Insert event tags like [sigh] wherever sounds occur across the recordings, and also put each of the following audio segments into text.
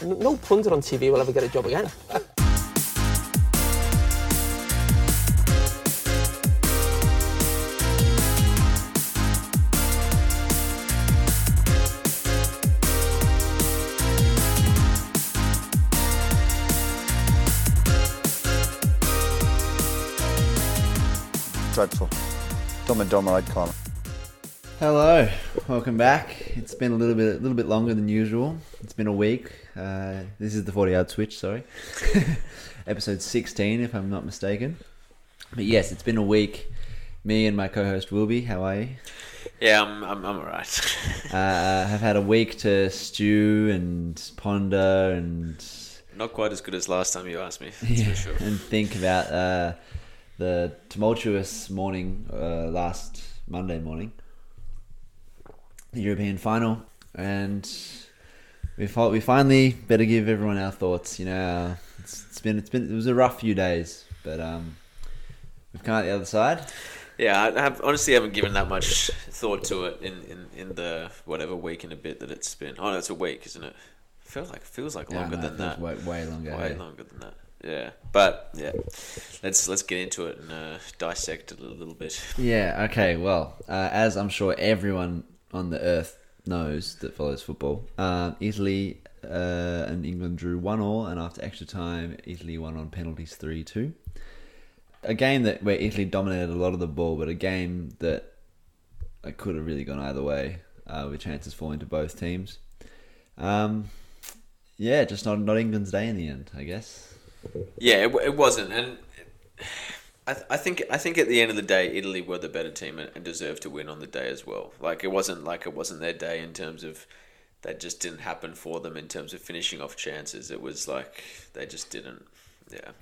No punter on TV will ever get a job again. dreadful. Dumb and dumber, I'd call it. Hello, welcome back. It's been a little bit, a little bit longer than usual. It's been a week. Uh, this is the forty yard switch. Sorry, [laughs] episode sixteen, if I'm not mistaken. But yes, it's been a week. Me and my co-host Wilby, how are you? Yeah, I'm, I'm, I'm alright. Uh, have had a week to stew and ponder and Not quite as good as last time you asked me, that's Yeah, for sure. and think about uh, the tumultuous morning uh, last Monday morning, the European final, and we we finally better give everyone our thoughts. You know, it's, it's been it's been it was a rough few days, but um, we've come out the other side. Yeah, I have, honestly haven't given that much thought to it in, in, in the whatever week and a bit that it's been. Oh, no, it's a week, isn't it? Feels like feels like Yeah, longer no, than that. Way, way longer. Way hey. longer than that. Yeah, but yeah, let's let's get into it and uh, dissect it a little bit. Yeah, okay, well, uh, as I'm sure everyone on the earth knows that follows football, uh, Italy uh, and England drew 1 all, and after extra time, Italy won on penalties 3 2. A game that where Italy dominated a lot of the ball, but a game that I could have really gone either way, uh, with chances falling to both teams. Um, yeah, just not, not England's day in the end, I guess. Yeah, it, it wasn't, and I, th- I think I think at the end of the day, Italy were the better team and, and deserved to win on the day as well. Like it wasn't like it wasn't their day in terms of that just didn't happen for them in terms of finishing off chances. It was like they just didn't. Yeah,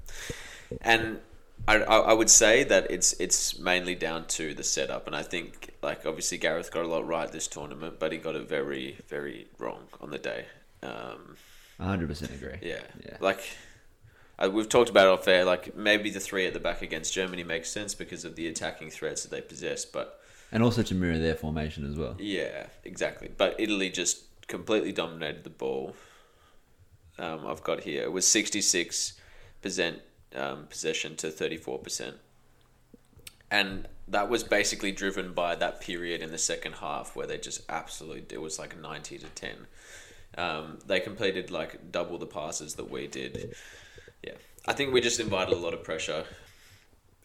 and I, I I would say that it's it's mainly down to the setup, and I think like obviously Gareth got a lot right this tournament, but he got it very very wrong on the day. Um, 100% agree. yeah. Yeah. Like uh, we've talked about it off air, like maybe the three at the back against Germany makes sense because of the attacking threats that they possess, but And also to mirror their formation as well. yeah, exactly. But Italy just completely dominated the ball. Um, I've got here it was sixty six percent um, possession to thirty four percent, and that was basically driven by that period in the second half where they just absolutely it was like ninety to ten. Um, they completed like double the passes that we did. Yeah, I think we just invited a lot of pressure,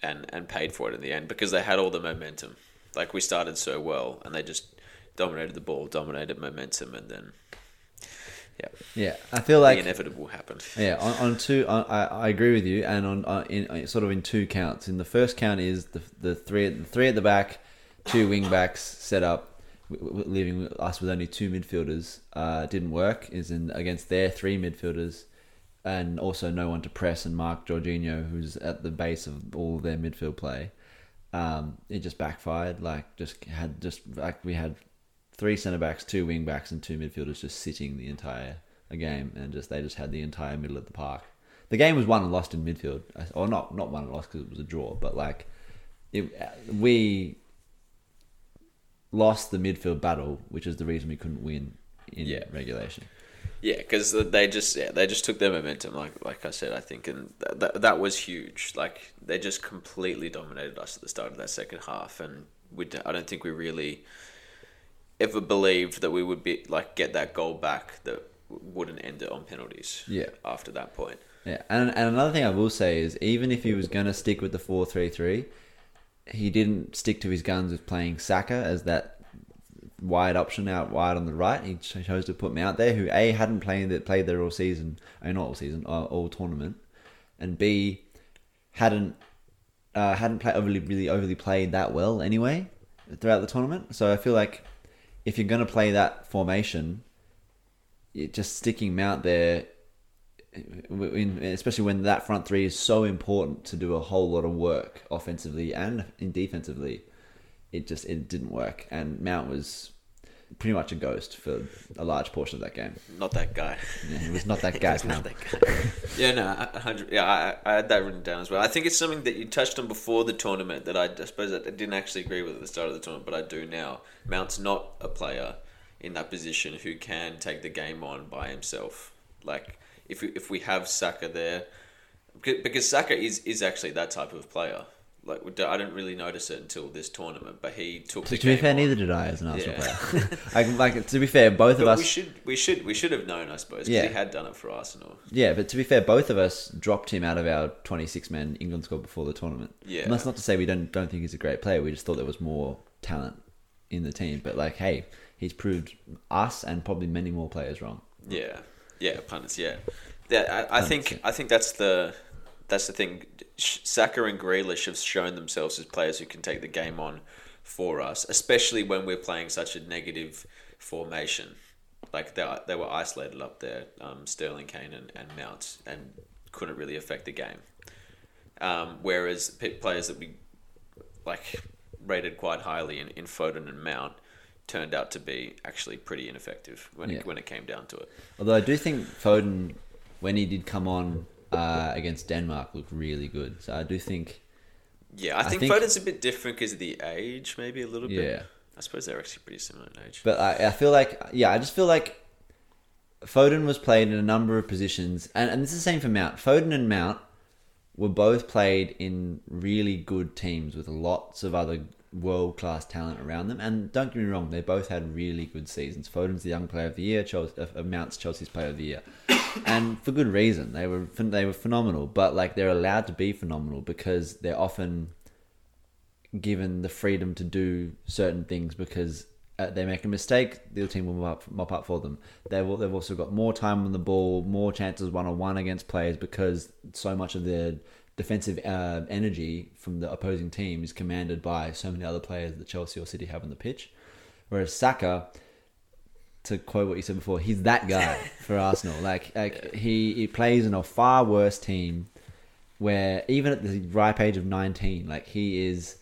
and and paid for it in the end because they had all the momentum. Like we started so well, and they just dominated the ball, dominated momentum, and then yeah, Yeah, I feel like the inevitable happened. Yeah, on, on two, on, I, I agree with you, and on, on in uh, sort of in two counts. In the first count is the the three the three at the back, two wing backs set up, leaving us with only two midfielders. Uh, didn't work. Is in against their three midfielders, and also no one to press and mark Jorginho, who's at the base of all their midfield play. Um, it just backfired. Like just had just like we had three centre backs, two wing backs, and two midfielders just sitting the entire game, and just they just had the entire middle of the park. The game was won and lost in midfield, or not not won and lost because it was a draw, but like it, we lost the midfield battle, which is the reason we couldn't win in Yeah. regulation. Yeah, because they just yeah they just took their momentum. Like like I said, I think and th- that that was huge. Like they just completely dominated us at the start of that second half, and we d- I don't think we really ever believed that we would be like get that goal back that wouldn't end it on penalties. Yeah. After that point. Yeah, and and another thing I will say is even if he was going to stick with the four three three, he didn't stick to his guns with playing Saka as that wide option out wide on the right. He ch- chose to put me out there, who a hadn't played that played there all season, oh, not all season, uh, all tournament, and b hadn't uh, hadn't play, overly really overly played that well anyway throughout the tournament. So I feel like if you're going to play that formation, just sticking Mount there in, especially when that front three is so important to do a whole lot of work offensively and in defensively, it just it didn't work, and Mount was pretty much a ghost for a large portion of that game. Not that guy. [laughs] Yeah, he was not that [laughs] guy. not that guy. yeah, no, hundred. Yeah, I, I had that written down as well. I think it's something that you touched on before the tournament that I, I suppose I didn't actually agree with at the start of the tournament, but I do now. Mount's not a player in that position who can take the game on by himself. Like if we, if we have Saka there, because because Saka is is actually that type of player. Like I didn't really notice it until this tournament, but he took. To, be fair, on. neither did I as an Arsenal Yeah. player. [laughs] like, like [laughs] to be fair, both of us. we should we should we should have known, I suppose, Yeah. he had done it for Arsenal. Yeah, but to be fair, both of us dropped him out of our 26 man England squad before the tournament. Yeah. And that's not to say we don't don't think he's a great player. We just thought there was more talent in the team. But like, hey, he's proved us and probably many more players wrong. Yeah, yeah, punters. Yeah, yeah. I, I think I think that's the that's the thing. Saka and Grealish have shown themselves as players who can take the game on for us, especially when we're playing such a negative formation. Like they they were isolated up there, um, Sterling, Kane, and, and Mount, and couldn't really affect the game. Um, whereas players that we like rated quite highly in, in Foden and Mount turned out to be actually pretty ineffective when Yeah. it when it came down to it. Although I do think Foden, when he did come on uh, against Denmark, looked really good. So I do think, Yeah, I think, think- Foden's a bit different because of the age, maybe a little bit. Yeah. I suppose they're actually pretty similar in age. but I, I feel like, yeah, I just feel like Foden was played in a number of positions, and, and this is the same for Mount. Foden and Mount were both played in really good teams with lots of other world class talent around them. And don't get me wrong, they both had really good seasons. Foden's the young player of the year, Chelsea, uh, Mount's Chelsea's player of the year, and for good reason. They were they were phenomenal, but like they're allowed to be phenomenal because they're often given the freedom to do certain things because uh, they make a mistake, the other team will mop up, mop up for them. They've, they've also got more time on the ball, more chances one on one against players because so much of their defensive uh, energy from the opposing team is commanded by so many other players that Chelsea or City have on the pitch. Whereas Saka, to quote what you said before, he's that guy [laughs] for Arsenal. Like, like he, he plays in a far worse team where even at the ripe age of 19, like he is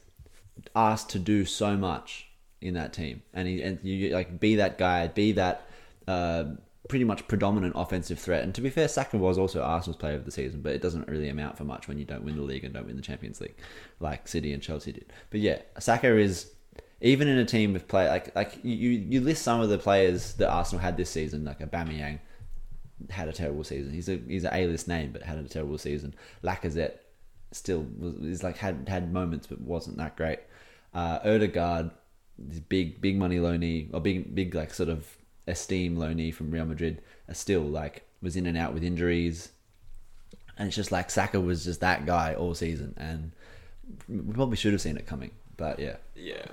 asked to do so much in that team, and he and you like be that guy, be that uh, pretty much predominant offensive threat. And to be fair, Saka was also Arsenal's player of the season, but it doesn't really amount for much when you don't win the league and don't win the Champions League, like City and Chelsea did. But yeah, Saka is even in a team with play like like you you list some of the players that Arsenal had this season, like Aubameyang had a terrible season. He's a he's a A list name, but had a terrible season. Lacazette still was is like had had moments, but wasn't that great. Uh, this big big money loanee or big big like sort of esteem loanee from Real Madrid, still like was in and out with injuries, and it's just like Saka was just that guy all season, and we probably should have seen it coming. But yeah, Yeah,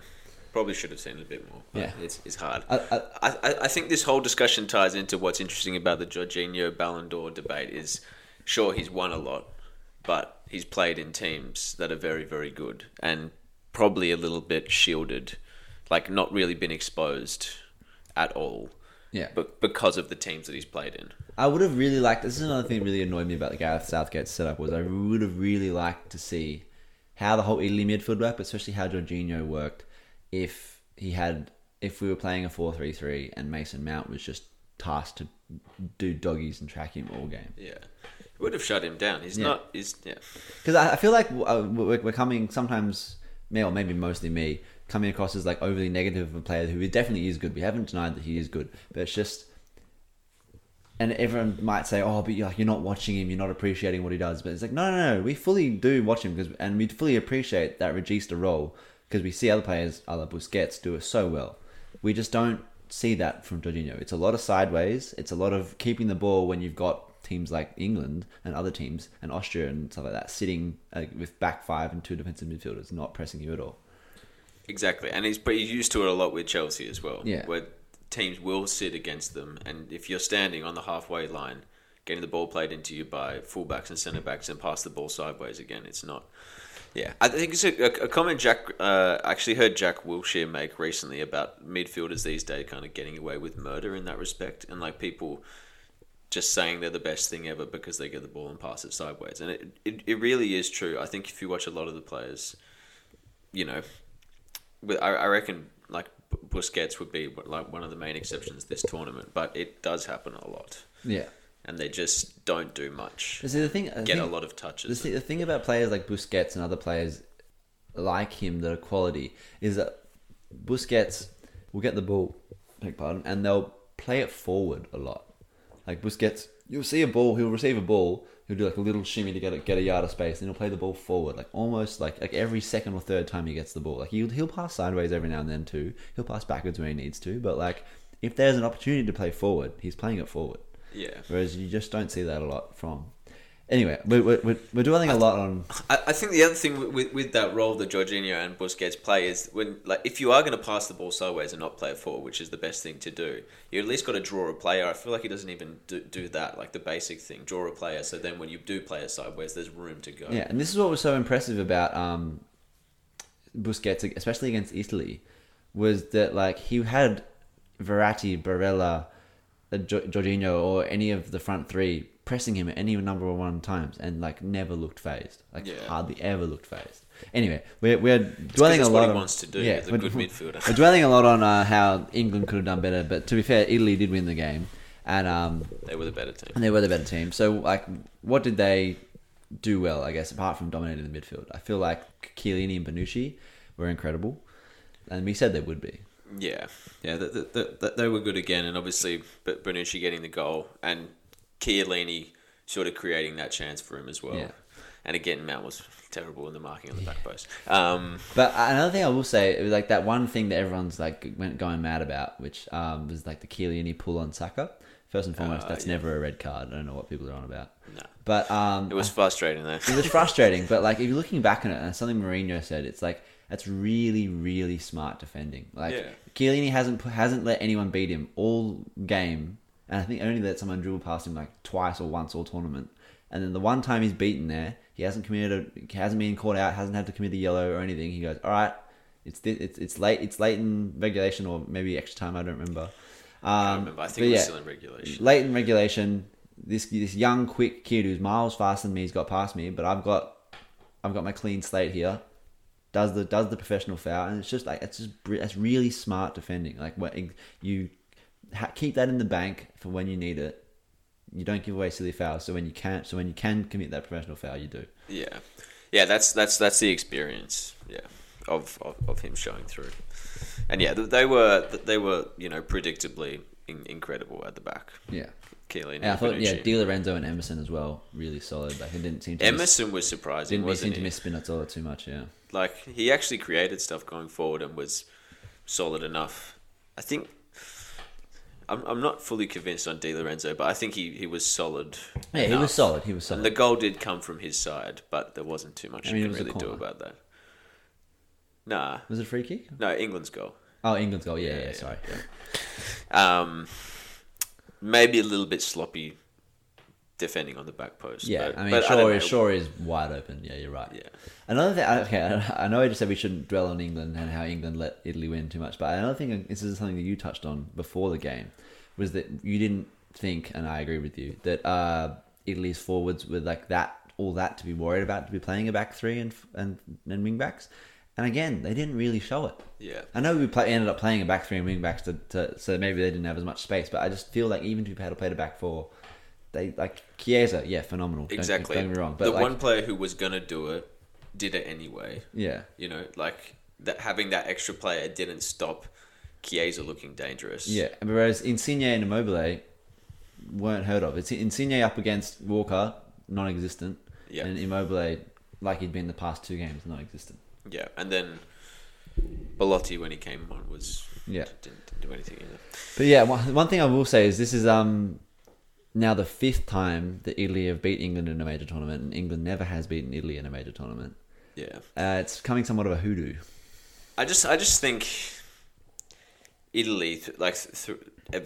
probably should have seen it a bit more. Yeah. it's, it's hard. I, I, I, I, I think this whole discussion ties into what's interesting about the Jorginho Ballon d'Or debate is sure he's won a lot, but he's played in teams that are very, very good and probably a little bit shielded, like not really been exposed at all. Yeah. But because of the teams that he's played in. I would have really liked. This is another thing that really annoyed me about the Gareth Southgate setup was I would have really liked to see how the whole Italy midfield worked, especially how Jorginho worked. If he had, if we were playing a four-three-three and Mason Mount was just tasked to do doggies and track him all game. Yeah. It would have shut him down. He's Yeah. not. He's yeah. Because I I feel like uh, we're we're coming sometimes, me or maybe mostly me, coming across as like overly negative of a player who definitely is good. We haven't denied that he is good, but it's just, and everyone might say, "Oh, but you're, like, you're not watching him, you're not appreciating what he does." But it's like, no, no, no, we fully do watch him because, and we fully appreciate that Regista role because we see other players, a la Busquets, do it so well. We just don't see that from Jorginho. It's a lot of sideways. It's a lot of keeping the ball when you've got teams like England and other teams and Austria and stuff like that sitting uh, with back five and two defensive midfielders, not pressing you at all. Exactly, and he's but he's used to it a lot with Chelsea as well. Yeah. where teams will sit against them, and if you're standing on the halfway line, getting the ball played into you by fullbacks and centre backs, and pass the ball sideways again, it's not. Yeah, I think it's a, a comment Jack uh, actually heard Jack Wilshere make recently about midfielders these days kind of getting away with murder in that respect, and like people just saying they're the best thing ever because they get the ball and pass it sideways, and it it, it really is true. I think if you watch a lot of the players, you know, with- I, I reckon like Busquets would be like one of the main exceptions this tournament, but it does happen a lot, Yeah. And they just don't do much. See, the thing, the Get a lot of The, touches. the thing about players like Busquets and other players like him that are quality is that Busquets will get the ball, beg pardon, and they'll play it forward a lot. Like Busquets you'll see a ball. He'll receive a ball. He'll do like a little shimmy to get a, get a yard of space, and he'll play the ball forward, like almost like like every second or third time he gets the ball. Like he'll he'll pass sideways every now and then too. He'll pass backwards when he needs to, but like if there's an opportunity to play forward, he's playing it forward. Yeah. Whereas you just don't see that a lot from. Anyway, we're we're, we're- dwelling a lot on I, I think the other thing with, with, with that role that Jorginho and Busquets play is when like if you are going to pass the ball sideways and not play it forward, which is the best thing to do, you at least got to draw a player. I feel like he doesn't even do, do that, like the basic thing, draw a player. So then when you do play it sideways, there's room to go. Yeah, and this is what was so impressive about um, Busquets, especially against Italy, was that like he had Verratti, Barella, uh, Jo- Jorginho, or any of the front three pressing him at any number of one times, and like never looked phased, like Yeah. hardly ever looked phased. Anyway, we're we're dwelling a what lot he on wants to do Yeah, a we're- good midfielder. We're dwelling a lot on uh, how England could have done better, but to be fair, Italy did win the game, and um, They were the better team. and they were the better team. So, like, what did they do well? I guess apart from dominating the midfield, I feel like Chiellini and Bonucci were incredible, and we said they would be. Yeah, yeah, th th th th they were good again, and obviously, but Bonucci getting the goal and Chiellini sort of creating that chance for him as well. Yeah. And again, Mount was terrible in the marking on the back post. Um, But another thing I will say, it was like that one thing that everyone's like went going mad about, which um, was like the Chiellini pull on Saka. First and foremost, Uh, that's yeah. never a red card. I don't know what people are on about. no, But um, it was frustrating though. it was frustrating, but like if you're looking back on it, and something Mourinho said, it's like that's really, really smart defending. Like Yeah. Chiellini hasn't hasn't let anyone beat him all game, and I think only let someone dribble past him like twice or once all tournament. And then the one time he's beaten there, he hasn't committed, a, hasn't been caught out, hasn't had to commit the yellow or anything. He goes, all right, it's thi- it's it's late, it's late in regulation or maybe extra time. I don't remember. Um, I don't remember. I think yeah, still in regulation. late in regulation. This this young quick kid who's miles faster than me has got past me, but I've got I've got my clean slate here. Does the does the professional foul, and it's just like it's just it's really smart defending. Like when you ha- keep that in the bank for when you need it. You don't give away silly fouls. So when you can, so when you can commit that professional foul, you do. Yeah, yeah, that's that's that's the experience. Yeah, of of, of him showing through, and yeah, they were they were you know predictably in, incredible at the back. Yeah. Chiellini, And I thought, yeah. Di Lorenzo and Emerson as well, really solid. Like it didn't seem to miss, Emerson was surprising, didn't seem wasn't to he? miss Spinazzola too much. Yeah. Like he actually created stuff going forward and was solid enough. I think I'm I'm not fully convinced on Di Lorenzo, but I think he, he was solid. Yeah, he was solid. He was solid. And the goal did come from his side, but there wasn't too much I mean, you can really do about that. Nah, was it a free kick? no, England's goal. Oh, England's goal. Yeah, Yeah, yeah. yeah, sorry. Um, maybe a little bit sloppy defending on the back post. Yeah, but, I mean, Shaw, don't is, Shaw is wide open. Yeah, you're right. Yeah. Another thing, okay, I know I just said we shouldn't dwell on England and how England let Italy win too much, but another thing, this is something that you touched on before the game, was that you didn't think, and I agree with you, that uh, Italy's forwards were like that, all that to be worried about, to be playing a back three and and, and wing backs. And again, they didn't really show it. Yeah. I know we play, ended up playing a back three and wing backs to, to so maybe they didn't have as much space, but I just feel like even if we had to play a back four, they like Chiesa, yeah, phenomenal. Don't- Exactly. Don't, get me wrong, but the like, one player who was gonna do it did it anyway. yeah, You know, like that having that extra player didn't stop Chiesa looking dangerous. yeah. Whereas Insigne and Immobile weren't heard of. It's Insigne up against Walker, non-existent, Yeah. and Immobile, like he'd been the past two games, non-existent. Yeah, and then Belotti when he came on was Yeah. didn't, didn't do anything either. But yeah, one, one thing I will say is this is um now the fifth time that Italy have beat England in a major tournament, and England never has beaten Italy in a major tournament. Yeah, Uh, it's coming somewhat of a hoodoo. I just I just think Italy like th-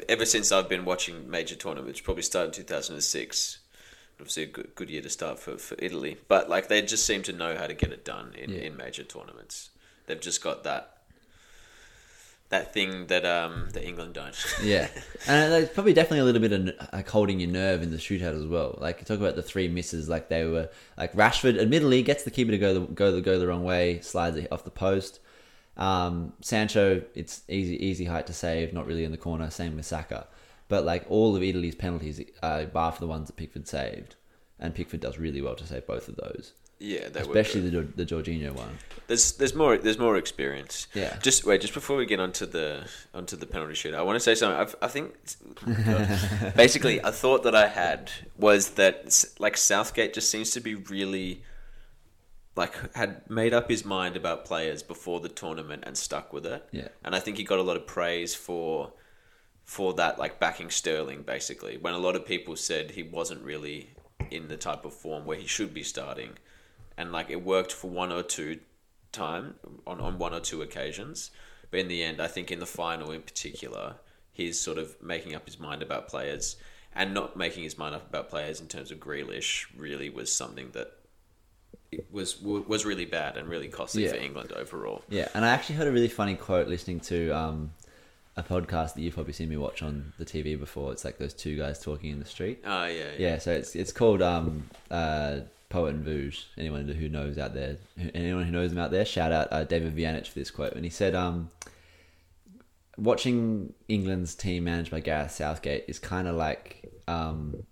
ever since I've been watching major tournaments, probably started in two thousand and six. Obviously, a good, good year to start for, for Italy, but like they just seem to know how to get it done in, Yeah. in major tournaments. They've just got that that thing that um that England don't. [laughs] Yeah, and it's probably definitely a little bit of like holding your nerve in the shootout as well. Like talk about the three misses, like they were like Rashford. Admittedly, gets the keeper to go the go the go the wrong way, slides it off the post. Um, Sancho, it's easy easy height to save, not really in the corner. Same with Saka, but like all of Italy's penalties, uh, bar for the ones that Pickford saved, and Pickford does really well to save both of those, Yeah, they especially the the Jorginho one. there's there's more there's more experience. Yeah. Just wait, just before we get onto the onto the penalty shoot, I want to say something. I've, I think God. [laughs] basically a thought that I had was that like Southgate just seems to be really like had made up his mind about players before the tournament and stuck with it. Yeah. And I think he got a lot of praise for for that like backing Sterling basically. When a lot of people said he wasn't really in the type of form where he should be starting and like it worked for one or two time on, on one or two occasions. But in the end I think in the final in particular he's sort of making up his mind about players and not making his mind up about players in terms of Grealish really was something that it was was really bad and really costly Yeah. for England overall. Yeah, and I actually heard a really funny quote listening to um, a podcast that you've probably seen me watch on the TV before. It's like those two guys talking in the street. oh yeah Yeah, so it's it's called um, uh, Poet and Vuj. Anyone who knows out there, anyone who knows him out there, shout out uh, David Vujanic for this quote. And he said, um, "Watching England's team managed by Gareth Southgate is kind of like um,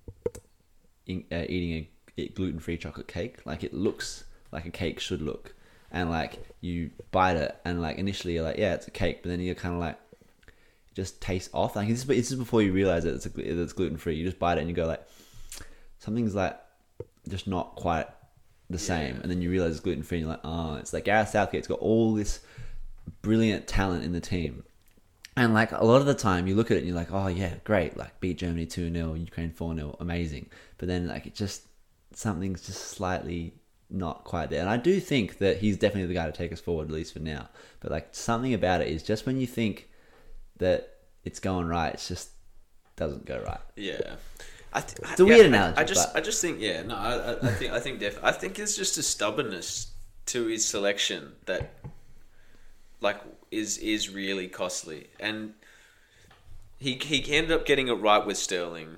in, uh, eating a gluten free chocolate cake. Like it looks like a cake should look, and like you bite it, and like initially you're like, yeah, it's a cake, but then you're kind of like." Just tastes off. Like this, is- this is before you realize that it's it's gluten free. You just bite it and you go like, something's like just not quite the same. And then you realize it's gluten free and you're like, oh, it's like Gareth Southgate's got all this brilliant talent in the team. And like a lot of the time you look at it and you're like, oh yeah, great, like beat Germany 2 0, Ukraine 4 0, amazing. But then like it just, something's just slightly not quite there. And I do think that he's definitely the guy to take us forward, at least for now. But like something about it is just when you think that it's going right, it just doesn't go right. Yeah. I th- It's a yeah, I- analogy, I, just, but- I just think, yeah, no, I, I, I think, I think, def- I think it's just a stubbornness to his selection that, like, is is really costly, and he he ended up getting it right with Sterling,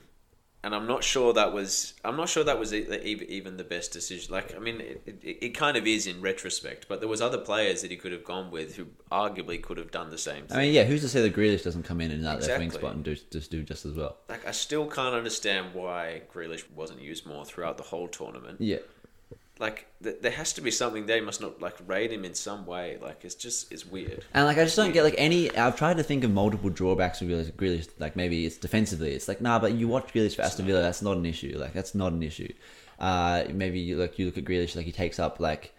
and I'm not sure that was, I'm not sure that was even the best decision. Like, I mean, it, it, it kind of is in retrospect, but there was other players that he could have gone with who arguably could have done the same thing. I mean, yeah, who's to say that Grealish doesn't come in and that wing spot and do, just do just as well? like, I still can't understand why Grealish wasn't used more throughout the whole tournament. Yeah. Like th- there has to be something they must not like rate him in some way like it's just it's weird And like I just don't get like any. I've tried to think of multiple drawbacks of Grealish. Grealish like maybe it's defensively. It's like nah, but you watch Grealish for Aston Villa. That's not an issue. Like that's not an issue. Uh, maybe you look you look at Grealish like he takes up like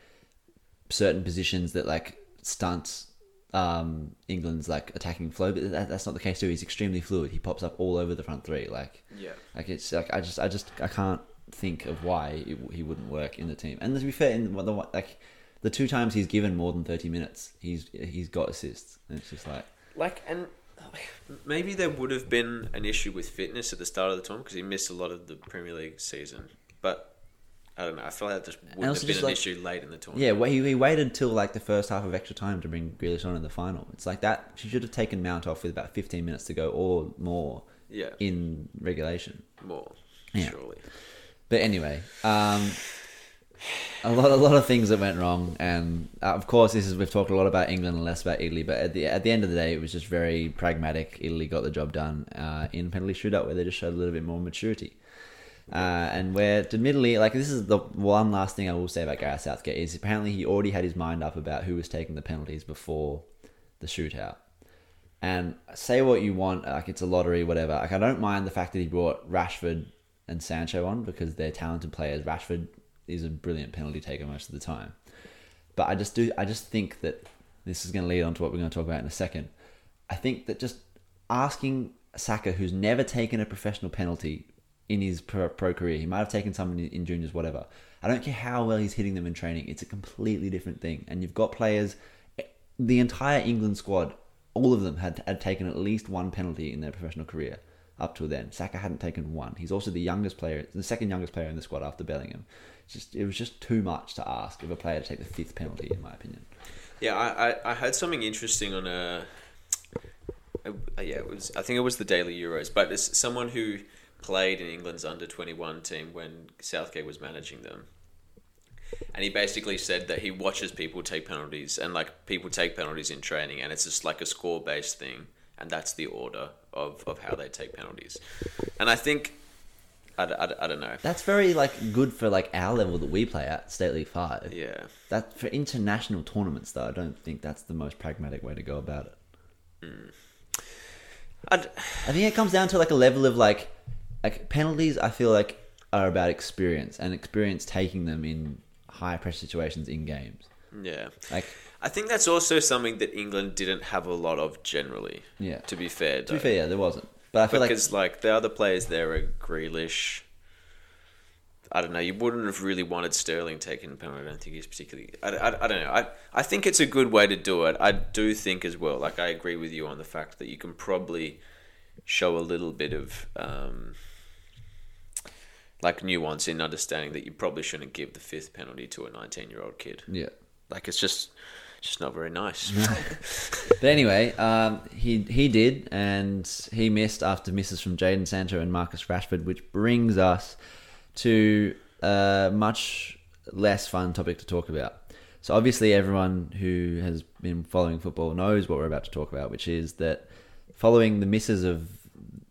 certain positions that like stunts um, England's like attacking flow, but that, that's not the case too. He's extremely fluid. He pops up all over the front three. Like yeah Like it's like I just I just I can't think of why it, he wouldn't work in the team. And to be fair, in the like the two times he's given more than thirty minutes, he's he's got assists. And it's just like like and maybe there would have been an issue with fitness at the start of the tournament because he missed a lot of the Premier League season but I don't know I feel like that just wouldn't have been an like- issue late in the tournament yeah, well, he, he waited till like the first half of extra time to bring Grealish on in the final. It's like that. She should have taken Mount off with about fifteen minutes to go or more yeah in regulation. more Yeah. surely But anyway, um, a lot, a lot of things that went wrong, and uh, of course, this is we've talked a lot about England and less about Italy. But at the at the end of the day, it was just very pragmatic. Italy got the job done uh, in penalty shootout, where they just showed a little bit more maturity. Uh, and where, admittedly, like this is the one last thing I will say about Gareth Southgate is apparently he already had his mind up about who was taking the penalties before the shootout. And say what you want, like it's a lottery, whatever. Like I don't mind the fact that he brought Rashford and Sancho on because they're talented players. Rashford is a brilliant penalty taker most of the time. But I just do I just think that this is going to lead on to what we're going to talk about in a second. I think that just asking Saka, who's never taken a professional penalty in his pro, pro career, he might have taken some in, in juniors, whatever. I don't care how well he's hitting them in training. It's a completely different thing. And you've got players, the entire England squad, all of them had, had taken at least one penalty in their professional career up till then. Saka hadn't taken one. He's also the youngest player, the second youngest player in the squad after Bellingham. It's just it was just too much to ask of a player to take the fifth penalty, in my opinion. Yeah, I, I, I heard something interesting on a. uh, yeah, it was. I think it was the Daily Euros, but it's someone who played in England's under twenty one team when Southgate was managing them, and he basically said that he watches people take penalties and like people take penalties in training, and it's just like a score based thing, and that's the order of of how they take penalties, and I think I, I, I don't know. That's very like good for like our level that we play at State League Five. Yeah. That for international tournaments though, I don't think that's the most pragmatic way to go about it. Mm. I'd, I think it comes down to like a level of like like penalties. I feel like are about experience and experience taking them in high pressure situations in games. yeah. Like I think that's also something that England didn't have a lot of generally. Yeah. To be fair, to be fair, yeah, there wasn't. But I feel because like, the other players there are Grealish. I don't know. You wouldn't have really wanted Sterling taking a penalty. I don't think he's particularly. I, I, I don't know. I I think it's a good way to do it. I do think as well. Like I agree with you on the fact that you can probably show a little bit of um, like nuance in understanding that you probably shouldn't give the fifth penalty to a nineteen-year-old kid. yeah. Like it's just just not very nice. [laughs] But anyway, um, he he did, and he missed after misses from Jadon Sancho and Marcus Rashford, which brings us to a much less fun topic to talk about. So obviously, everyone who has been following football knows what we're about to talk about, which is that following the misses of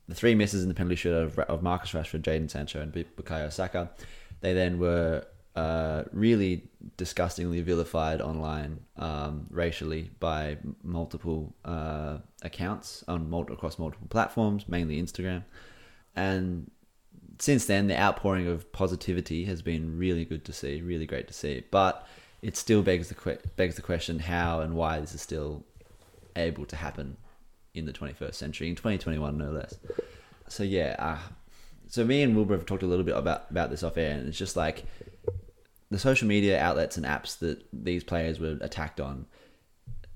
the three misses in the penalty shootout of, of Marcus Rashford, Jadon Sancho, and Bukayo Saka, they then were uh, really disgustingly vilified online um, racially by multiple uh, accounts on mul- across multiple platforms, mainly Instagram. And since then, the outpouring of positivity has been really good to see, really great to see. But it still begs the que- begs the question how and why this is still able to happen in the 21st century, in 2021 no less. So yeah, uh, so me and Wilbur have talked a little bit about about this off air, and it's just like the social media outlets and apps that these players were attacked on.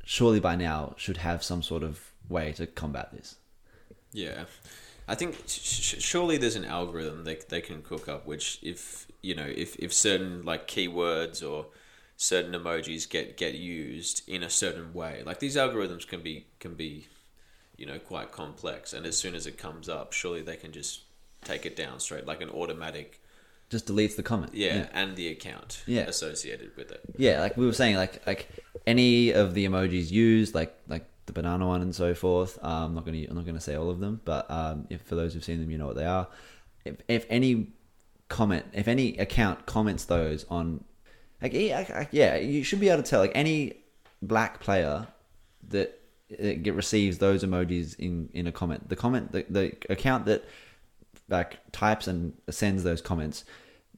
Surely by now should have some sort of way to combat this. Yeah, I think sh- surely there's an algorithm they they can cook up, which if you know if if certain like keywords or certain emojis get get used in a certain way, like these algorithms can be can be, you know, quite complex, and as soon as it comes up, surely they can just take it down straight, like an automatic. Just deletes the comment. Yeah, and the account Yeah. associated with it. Yeah, like we were saying, like like any of the emojis used, like like the banana one and so forth. Um, I'm not gonna I'm not gonna say all of them, but um, if for those who've seen them, you know what they are. If if any comment, if any account comments those on, like yeah, I- I- yeah, you should be able to tell like any black player that it receives those emojis in in a comment. The comment the, the account that like types and sends those comments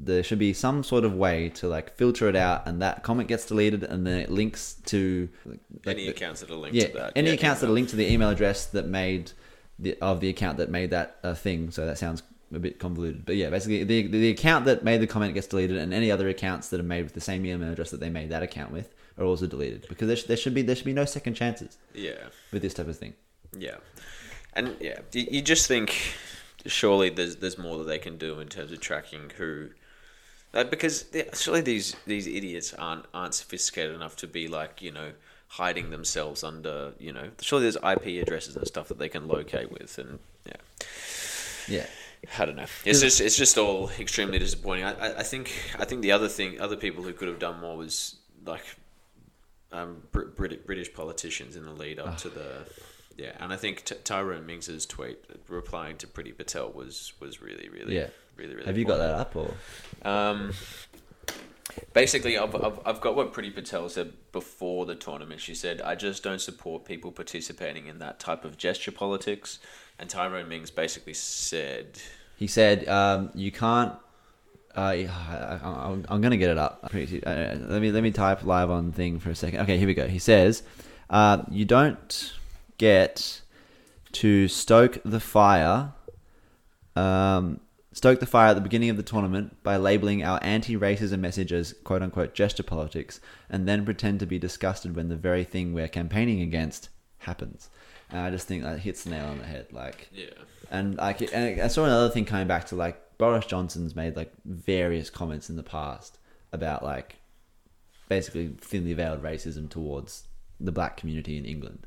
there should be some sort of way to like filter it out and that comment gets deleted and then it links to like, Any the- accounts that are linked yeah to that. any yeah, accounts that are linked to the email address that made the of the account that made that uh, thing. So that sounds a bit convoluted. But yeah basically the, the account that made the comment gets deleted and any other accounts that are made with the same email address that they made that account with are also deleted because there, sh- there should be there should be no second chances Yeah. with this type of thing. Yeah, and yeah, you just think surely there's there's more that they can do in terms of tracking who, uh, because surely these these idiots aren't aren't sophisticated enough to be like you know hiding themselves under you know surely there's IP addresses and stuff that they can locate with and yeah. yeah I don't know. It's just it's just all extremely disappointing. I, I, think I think the other thing, other people who could have done more was like um, Br- Brit- British politicians in the lead up to the yeah, and I think T- Tyrone Mings's tweet replying to Priti Patel was was really really Yeah. really really. have you got that up or Um, basically, I've, I've, I've got what Priti Patel said before the tournament. She said, I just don't support people participating in that type of gesture politics. And Tyrone Mings basically said, He said, um, "You can't." Uh, I, I, I'm, I'm gonna get it up. Uh, let me let me type live on thing for a second. Okay, here we go. He says, uh, "You don't get to stoke the fire, um, stoke the fire at the beginning of the tournament by labeling our anti-racism message as quote unquote gesture politics, and then pretend to be disgusted when the very thing we're campaigning against happens." And I just think that hits the nail on the head. Like, yeah. and like and I saw another thing coming back to like Boris Johnson's made like various comments in the past about like basically thinly veiled racism towards the black community in England,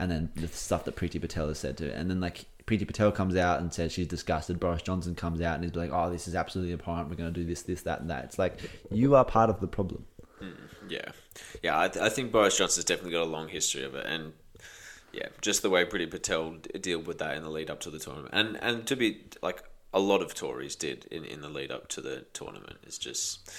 and then the stuff that Priti Patel has said to and then like Priti Patel comes out and says she's disgusted. Boris Johnson comes out and is like, "Oh, this is absolutely abhorrent. We're going to do this, this, that, and that." It's like you are part of the problem. Mm, yeah, yeah. I, th- I think Boris Johnson's definitely got a long history of it, and yeah, just the way Priti Patel d- deal with that in the lead up to the tournament, and and to be like, a lot of Tories did in, in the lead up to the tournament. It's just,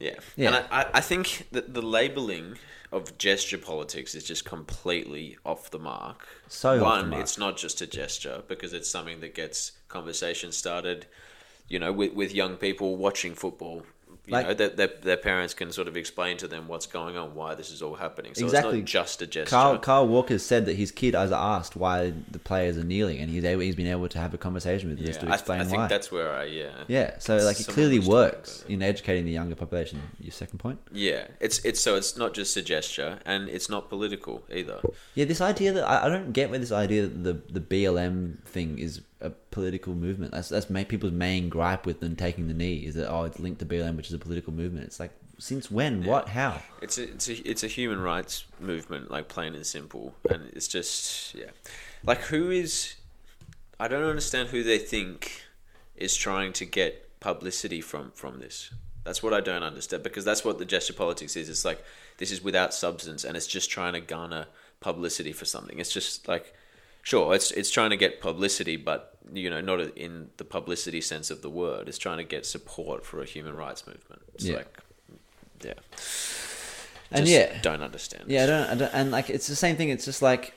yeah. Yeah. And I, I, think that the labeling of gesture politics is just completely off the mark. So One, mark. it's not just a gesture because it's something that gets conversation started, you know, with, with young people watching football. You Like- know, that their, their parents can sort of explain to them what's going on, why this is all happening. So Exactly. it's not just a gesture. Carl, Carl Walker said that his kid has asked why the players are kneeling, and he's able, he's been able to have a conversation with them yeah, to I, th- explain I think why. that's where I yeah yeah, so like it clearly works it. in educating the younger population. Your second point. Yeah, it's it's so it's not just a gesture, and it's not political either. Yeah, this idea that I, I don't get where this idea that the the BLM thing is a political movement. That's that's people's main gripe with them taking the knee is that oh it's linked to BLM, which is a political movement. It's like since when? What? How? It's a it's a it's a human rights movement, like plain and simple, and it's just yeah, like who is? I don't understand who they think is trying to get publicity from from this. That's what I don't understand because that's what the gesture politics is. It's like this is without substance, and it's just trying to garner publicity for something. It's just like sure, it's it's trying to get publicity, but you know, not in the publicity sense of the word. It's trying to get support for a human rights movement. It's Yeah. like yeah. And yeah. don't understand. Yeah, I don't, I don't, and like it's the same thing. It's just like,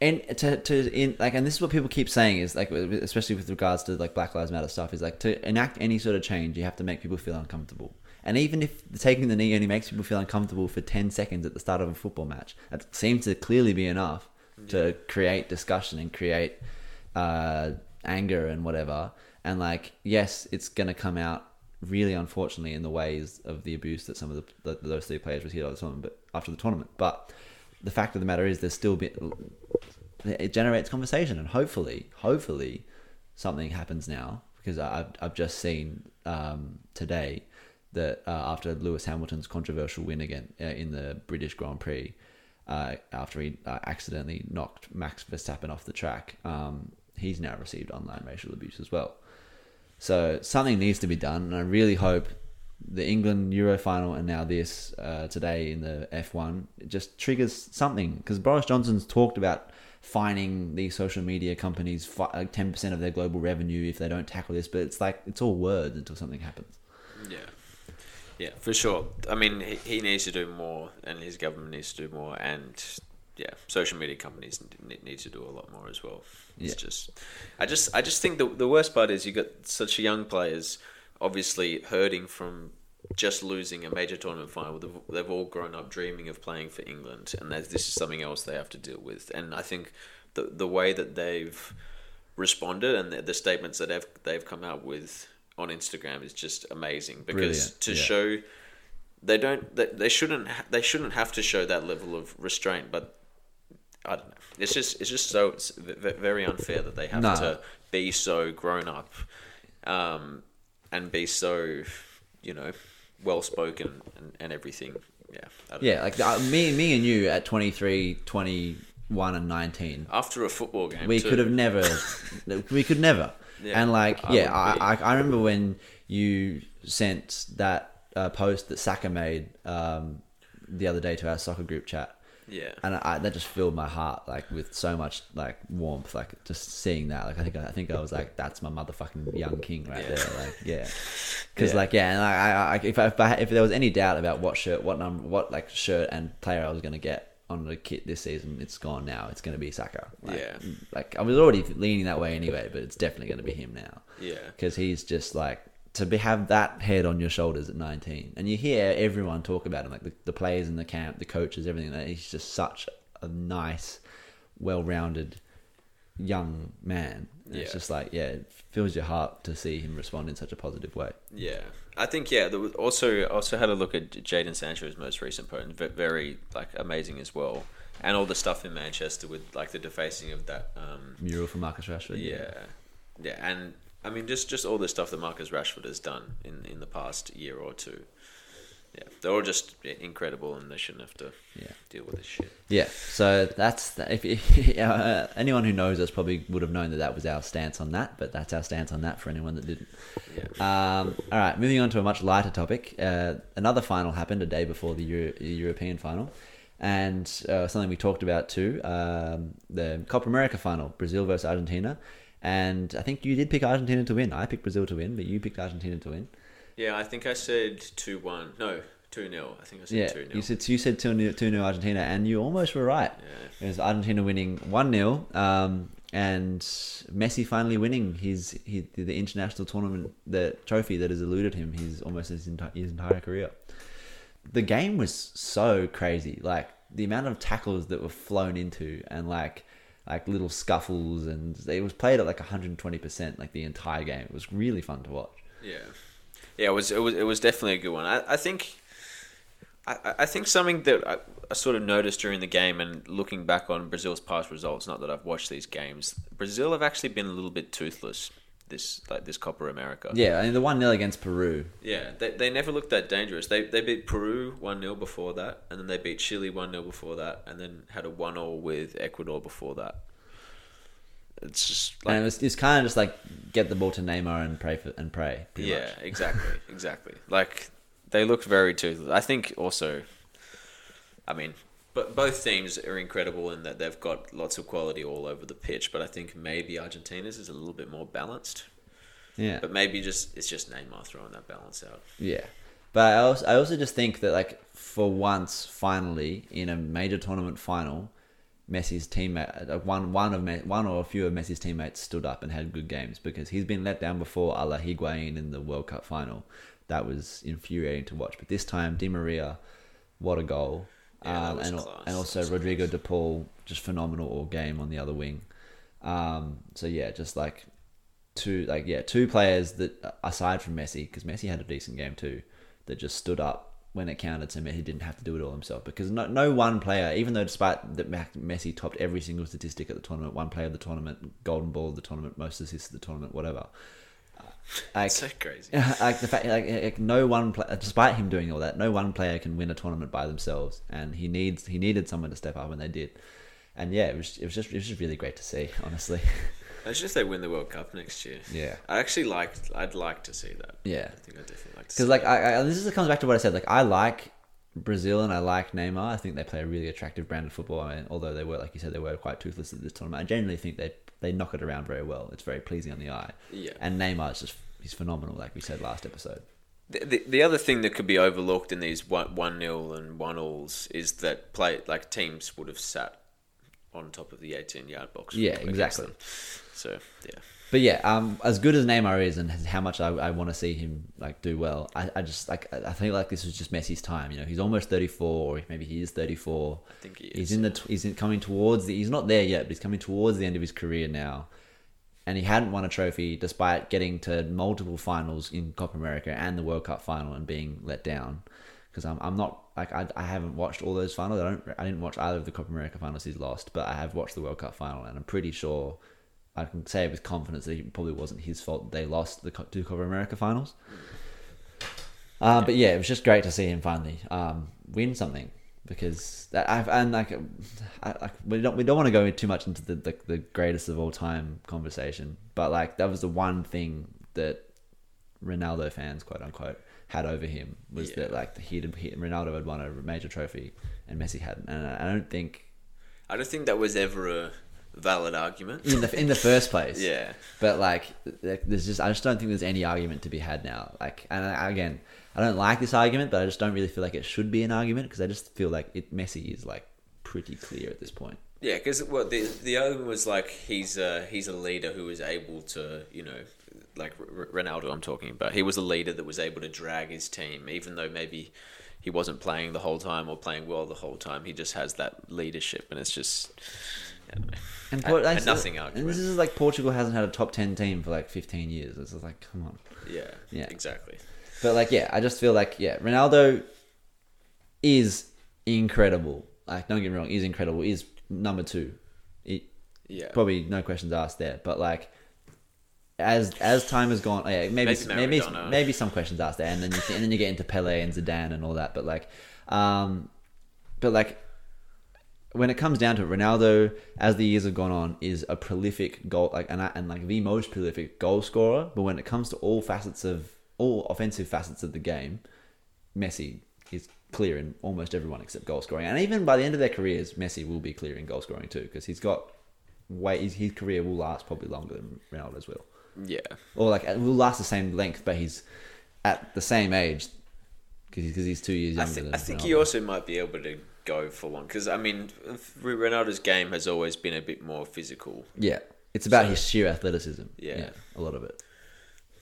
and to to in like, and this is what people keep saying is like, especially with regards to like Black Lives Matter stuff, is like to enact any sort of change, you have to make people feel uncomfortable. And even if taking the knee only makes people feel uncomfortable for ten seconds at the start of a football match, that seems to clearly be enough to create discussion and create uh, anger and whatever. And like, yes, it's gonna come out really unfortunately in the ways of the abuse that some of the, the those three players received after the tournament, but after the tournament. But the fact of the matter is, there's still bit. it generates conversation, and hopefully, hopefully, something happens now because I've I've just seen um, today that uh, after Lewis Hamilton's controversial win again uh, in the British Grand Prix, uh, after he uh, accidentally knocked Max Verstappen off the track, um, he's now received online racial abuse as well. So something needs to be done, and I really hope the England Euro final and now this uh, today in the F1 it just triggers something because Boris Johnson's talked about fining these social media companies ten percent of their global revenue if they don't tackle this, but it's like it's all words until something happens. Yeah. Yeah, for sure. I mean, he, he needs to do more, and his government needs to do more, and yeah, social media companies need to do a lot more as well. It's Yeah. just, I just, I just think the the worst part is you got such young players, obviously hurting from just losing a major tournament final. They've, they've all grown up dreaming of playing for England, and this is something else they have to deal with. And I think the the way that they've responded and the, the statements that they've they've come out with on Instagram is just amazing because Brilliant, to yeah. show they don't they, they shouldn't they shouldn't have to show that level of restraint but I don't know it's just it's just so it's very unfair that they have No. to be so grown up um, and be so you know well spoken and, and everything yeah Yeah, know. like uh, me, me and you at 23, 21 and nineteen, after a football game we too. could have never [laughs] we could never Yeah, and like I yeah I. I, I remember when you sent that uh, post that Saka made um, the other day to our soccer group chat yeah and I, that just filled my heart like with so much like warmth like just seeing that like I think I think I was like that's my motherfucking young king right Yeah. there like yeah [laughs] because Yeah. like yeah and I, I, I if, I, if I if there was any doubt about what shirt what number what like shirt and player I was gonna get on the kit this season it's gone now. It's gonna be Saka. Like, Yeah. like I was already leaning that way anyway but it's definitely gonna be him now. Yeah. Because he's just like to be, have that head on your shoulders at 19 and you hear everyone talk about him like the, the players in the camp the coaches everything that he's just such a nice well-rounded young man. And it's just like yeah it fills your heart to see him respond in such a positive way. Yeah, I think yeah. There was also also had a look at Jadon Sancho's most recent post, ve- very like amazing as well, and all the stuff in Manchester with like the defacing of that. Um, mural for Marcus Rashford yeah, yeah, and I mean just just all the stuff that Marcus Rashford has done in in the past year or two. Yeah, they're all just incredible, and they shouldn't have to Yeah. deal with this shit. Yeah, so that's if, [laughs] if uh, anyone who knows us probably would have known that that was our stance on that, but that's our stance on that for anyone that didn't. Yeah, Um, all right, moving on to a much lighter topic. Uh, another final happened a day before the, Euro- European final, and uh, something we talked about too: um, the Copa America final, Brazil versus Argentina. And I think you did pick Argentina to win. I picked Brazil to win, but you picked Argentina to win. Yeah, I think I said two one. No, two 0 I think I said Yeah, two 0 you said you said two 0 two 0 Argentina, and you almost were right. Yeah. It was Argentina winning one 0 um, and Messi finally winning his, his the international tournament the trophy that has eluded him his almost his entire, his entire career. The game was so crazy, like the amount of tackles that were flown into, and like like little scuffles, and it was played at like 120 percent, like the entire game. It was really fun to watch. Yeah, yeah. It was it was it was definitely a good one. I, I think. I, I think something that I, I sort of noticed during the game and looking back on Brazil's past results, not that I've watched these games, Brazil have actually been a little bit toothless this like this Copa America. Yeah, I mean the one 0 against Peru. Yeah, they, they never looked that dangerous. They they beat Peru 1 0 before that, and then they beat Chile 1 0 before that, and then had a 1 0 with Ecuador before that. It's just like. and it was, it's kind of just like get the ball to Neymar and pray for and pray. yeah, much. exactly, [laughs] exactly. Like, they look very toothless. I think also, I mean, but both teams are incredible in that they've got lots of quality all over the pitch, but I think maybe Argentina's is a little bit more balanced. yeah. But maybe just it's just Neymar throwing that balance out. Yeah, but I also, I also just think that like for once, finally in a major tournament final, Messi's teammate, uh, one one of Me- one or a few of Messi's teammates stood up and had good games because he's been let down before, a la Higuain in the World Cup final. That was infuriating to watch. But this time, Di Maria, what a goal! Yeah, um, and class. and also Rodrigo De Paul, just phenomenal all game on the other wing. Um, so yeah, just like two like yeah two players that aside from Messi because Messi had a decent game too that just stood up when it counted so Messi didn't have to do it all himself because no, no one player even though despite that Messi topped every single statistic at the tournament one player of the tournament golden ball of the tournament most assists of the tournament whatever. [laughs] Like, It's so crazy. [laughs] like the fact like, like no one despite him doing all that no one player can win a tournament by themselves and he needs he needed someone to step up and they did. And yeah it was it was just it was just really great to see honestly [laughs] It's just they win the World Cup next year. Yeah. I actually like. I'd like to see that. Yeah. I think I definitely like to. Because see like that. I, I, this is comes back to what I said. Like I like Brazil and I like Neymar. I think they play a really attractive brand of football. I mean, although they were, like you said, they were quite toothless at this tournament. I genuinely think they they knock it around very well. It's very pleasing on the eye. Yeah. And Neymar is just he's phenomenal, like we said last episode. The, the, the other thing that could be overlooked in these one one nil and one alls is that play like teams would have sat on top of the eighteen yard box. Yeah, exactly. So yeah, But yeah, um, as good as Neymar is, and how much I, I want to see him like do well, I, I just like I think like this was just Messi's time. You know, he's almost thirty four, or maybe he is thirty four. I think he is. He's in the he's in, coming towards the he's not there yet, but he's coming towards the end of his career now, and he hadn't won a trophy despite getting to multiple finals in Copa America and the World Cup final and being let down. Because I'm, I'm not like I, I haven't watched all those finals. I don't I didn't watch either of the Copa America finals he's lost, but I have watched the World Cup final, and I'm pretty sure I can say with confidence that it probably wasn't his fault that they lost the two Copa America finals. Uh, but yeah, it was just great to see him finally um, win something because that, I've and like I, I, we don't we don't want to go too much into the, the the greatest of all time conversation, but like that was the one thing that Ronaldo fans quote unquote had over him was Yeah. that like he, he Ronaldo had won a major trophy and Messi hadn't, and I, I don't think I don't think that was ever a valid argument. in the in the first place. [laughs] yeah, But like, there's just I just don't think there's any argument to be had now. Like, and I, again, I don't like this argument, but I just don't really feel like it should be an argument because I just feel like it Messi is like pretty clear at this point. yeah, because well, the the argument was like he's a he's a leader who is able to you know like R- Ronaldo I'm talking about. He was a leader that was able to drag his team, even though maybe he wasn't playing the whole time or playing well the whole time. He just has that leadership, and it's just. I don't know. And, And- Por- and nothing this is like Portugal hasn't had a top ten team for like 15 years. It's just like, come on. Yeah, Yeah. exactly. But like, yeah, I just feel like yeah, Ronaldo is incredible. Like, don't get me wrong, is incredible. Is number two. It, Yeah, probably no questions asked there. But like, as as time has gone, yeah, maybe Maybe maybe maybe some questions asked there, and then you and then you get into Pele and Zidane and all that. But like, um, but like. When it comes down to it, Ronaldo, as the years have gone on, is a prolific goal, like and, and like the most prolific goal scorer. But when it comes to all facets of all offensive facets of the game, Messi is clear in almost everyone except goal scoring. And even by the end of their careers, Messi will be clear in goal scoring too, because he's got way his, his career will last probably longer than Ronaldo's will, Yeah. or like it will last the same length, but he's at the same age because he's two years I younger think than I think he also might be able to go for long because I mean Ronaldo's game has always been a bit more physical, yeah, it's about So- his sheer athleticism. Yeah. a lot of it.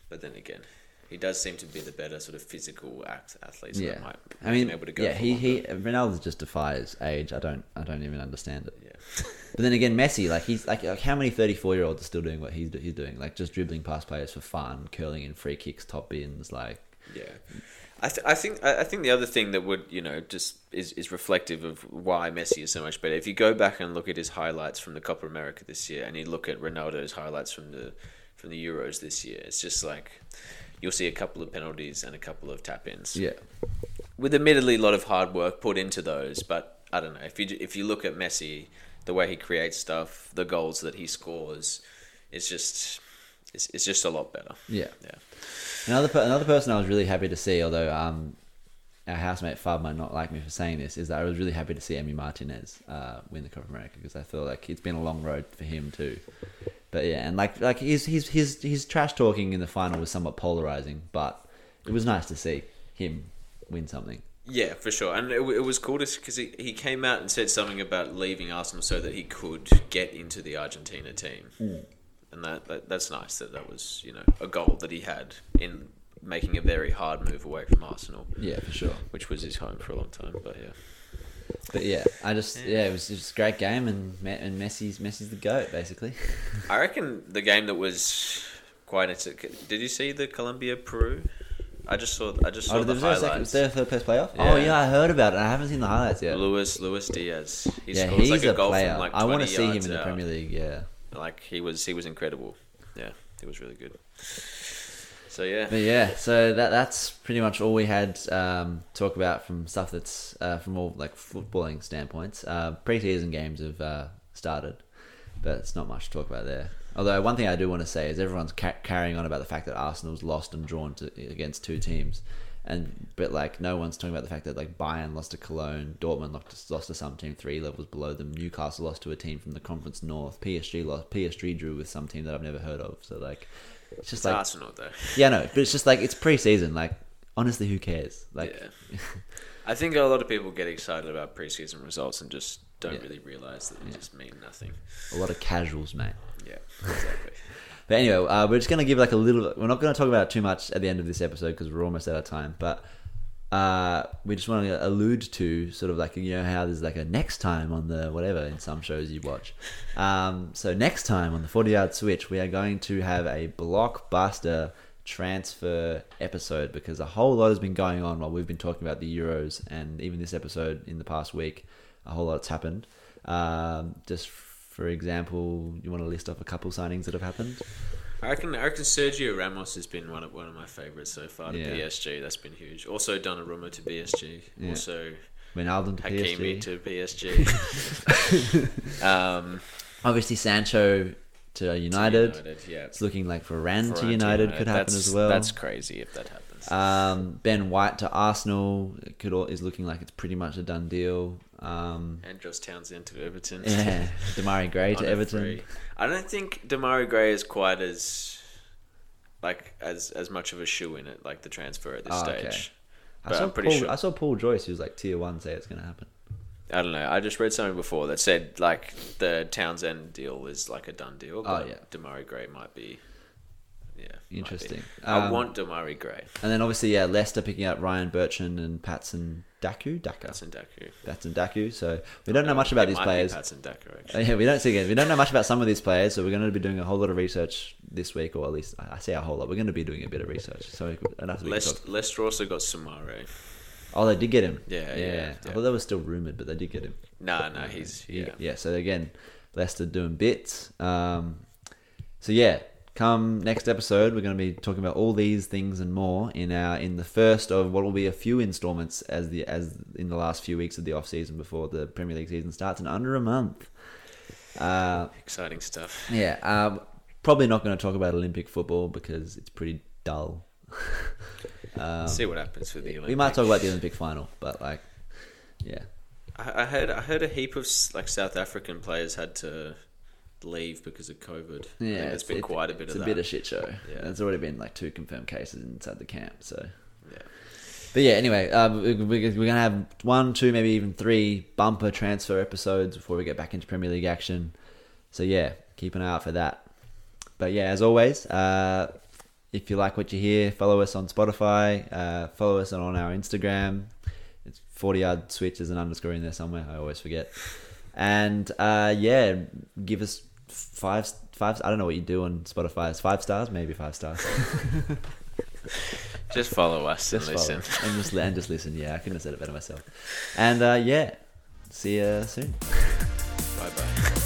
but then again, he does seem to be the better sort of physical act athlete. So yeah, that might I mean, able to go yeah, he he. Ronaldo just defies age. I don't I don't even understand it. Yeah. [laughs] But then again, Messi, like he's like, like how many thirty four year olds are still doing what he's he's doing, like just dribbling past players for fun, curling in free kicks, top bins, like Yeah, I, th- I think I think the other thing that would you know just is, is reflective of why Messi is so much better. If you go back and look at his highlights from the Copa America this year, and you look at Ronaldo's highlights from the from the Euros this year, it's just like you'll see a couple of penalties and a couple of tap ins. yeah, with admittedly a lot of hard work put into those, but I don't know if you if you look at Messi, the way he creates stuff, the goals that he scores, it's just it's, it's just a lot better. yeah. Yeah. Another per- another person I was really happy to see, although um, our housemate Fab might not like me for saying this, is that I was really happy to see Emi Martinez uh, win the Copa America because I feel like it's been a long road for him too. But yeah, and like like his his his his trash talking in the final was somewhat polarizing, but it was nice to see him win something. Yeah, for sure, and it, it was cool because he, he came out and said something about leaving Arsenal so that he could get into the Argentina team, and that, that that's nice that that was you know a goal that he had in making a very hard move away from Arsenal, Yeah, for sure. which was his home for a long time. But yeah, But yeah, I just yeah, it was just a great game, and and Messi's Messi's the goat basically. [laughs] I reckon the game that was quite. Did you see the Colombia Peru? I just saw. I just oh, saw Oh, the was there second? Was there a third place playoff? Oh Yeah. yeah, I heard about it. I haven't seen the highlights yet. Luis Luis Diaz. He yeah, scores he's like a, a goal player. from like I want to see him in the out. Premier League. Yeah, Like he was, he was incredible. Yeah, he was really good. So yeah, but yeah. So that that's pretty much all we had um, talk about from stuff that's uh, from all like footballing standpoints. Uh, preseason games have uh, started, but it's not much to talk about there. Although one thing I do want to say is everyone's ca- carrying on about the fact that Arsenal's lost and drawn to, against two teams, and but like no one's talking about the fact that like Bayern lost to Cologne, Dortmund lost, lost to some team three levels below them, Newcastle lost to a team from the Conference North, PSG lost, PSG drew with some team that I've never heard of. So like, it's just it's like Arsenal though. yeah, no, but it's just like it's pre-season. Like honestly, who cares? Like yeah, [laughs] I think a lot of people get excited about preseason results and just don't Yeah. really realize that they just mean nothing. a lot of casuals, mate. Yeah, exactly. [laughs] But anyway, uh, we're just going to give like a little. We're not going to talk about it too much at the end of this episode because we're almost out of time. But uh, we just want to allude to sort of like you know how there's like a next time on the whatever in some shows you watch. Um, so next time on the Forty Yard Switch, we are going to have a blockbuster transfer episode because a whole lot has been going on while we've been talking about the Euros and even this episode in the past week. A whole lot's happened. Um, just for example, you want to list off a couple signings that have happened? I reckon, I reckon Sergio Ramos has been one of one of my favorites so far to Yeah. PSG. That's been huge. Also Donnarumma to PSG. Yeah. Also Ronaldo to Hakimi PSG. to PSG. [laughs] um, Obviously, Sancho to United. United, yeah. It's looking like Varane to Varane United could happen That's- as well. That's crazy if that happens. Um, ben White to Arsenal could al- is looking like it's pretty much a done deal. Um, and Josh Townsend to Everton. yeah, Demarai Gray to [laughs] Everton. free. I don't think Demarai Gray is quite as like as as much of a shoe in it like the transfer at this Oh, okay. stage. I saw I'm pretty Paul. sure. I saw Paul Joyce, who's like tier one, say it's going to happen. I don't know. I just read something before that said like the Townsend deal is like a done deal. But Oh, yeah. Demarai Gray might be. Yeah. Interesting. I Um, want Demarai Gray. And then obviously, yeah, Leicester picking up Ryan Bertrand and Patson Daku. Daka. Patson Daku. Patson Daku. So we don't know much about It these players. Patson Daku actually. Yeah, we don't see again. We don't know much about some of these players, so we're going to be doing a whole lot of research this week, or at least I I say a whole lot. We're going to be doing a bit of research. So Leicester. Leicester also got Soumaré. Oh, they did get him. Yeah, yeah, I yeah. thought that was still rumored, but they did get him. Nah, nah, he's He- yeah. yeah. So again, Leicester doing bits. Um, so yeah, come next episode, we're going to be talking about all these things and more in our in the first of what will be a few installments as the as in the last few weeks of the off season before the Premier League season starts in under a month. Uh, Exciting stuff. yeah, um, probably not going to talk about Olympic football because it's pretty dull. [laughs] um, See what happens with the Olympics. we might talk about the Olympic final, but like, yeah, I, I heard I heard a heap of like South African players had to leave because of COVID. Yeah, it's been it- quite a bit it's of a that. bit of shit show. Yeah. There's already been like two confirmed cases inside the camp. So, yeah. but yeah. Anyway, uh, we- we- we're gonna have one, two, maybe even three bumper transfer episodes before we get back into Premier League action. So yeah, keep an eye out for that. But yeah, as always, uh, if you like what you hear, follow us on Spotify. Uh, follow us on our Instagram. It's forty yard switch. There's an underscore in there somewhere. I always forget. And uh, yeah, give us five five. I don't know what you do on Spotify. It's five stars, maybe five stars. [laughs] Just follow us and Just listen. follow and just and just listen. Yeah, I couldn't have said it better myself. And uh, yeah, see you soon. [laughs] Bye bye.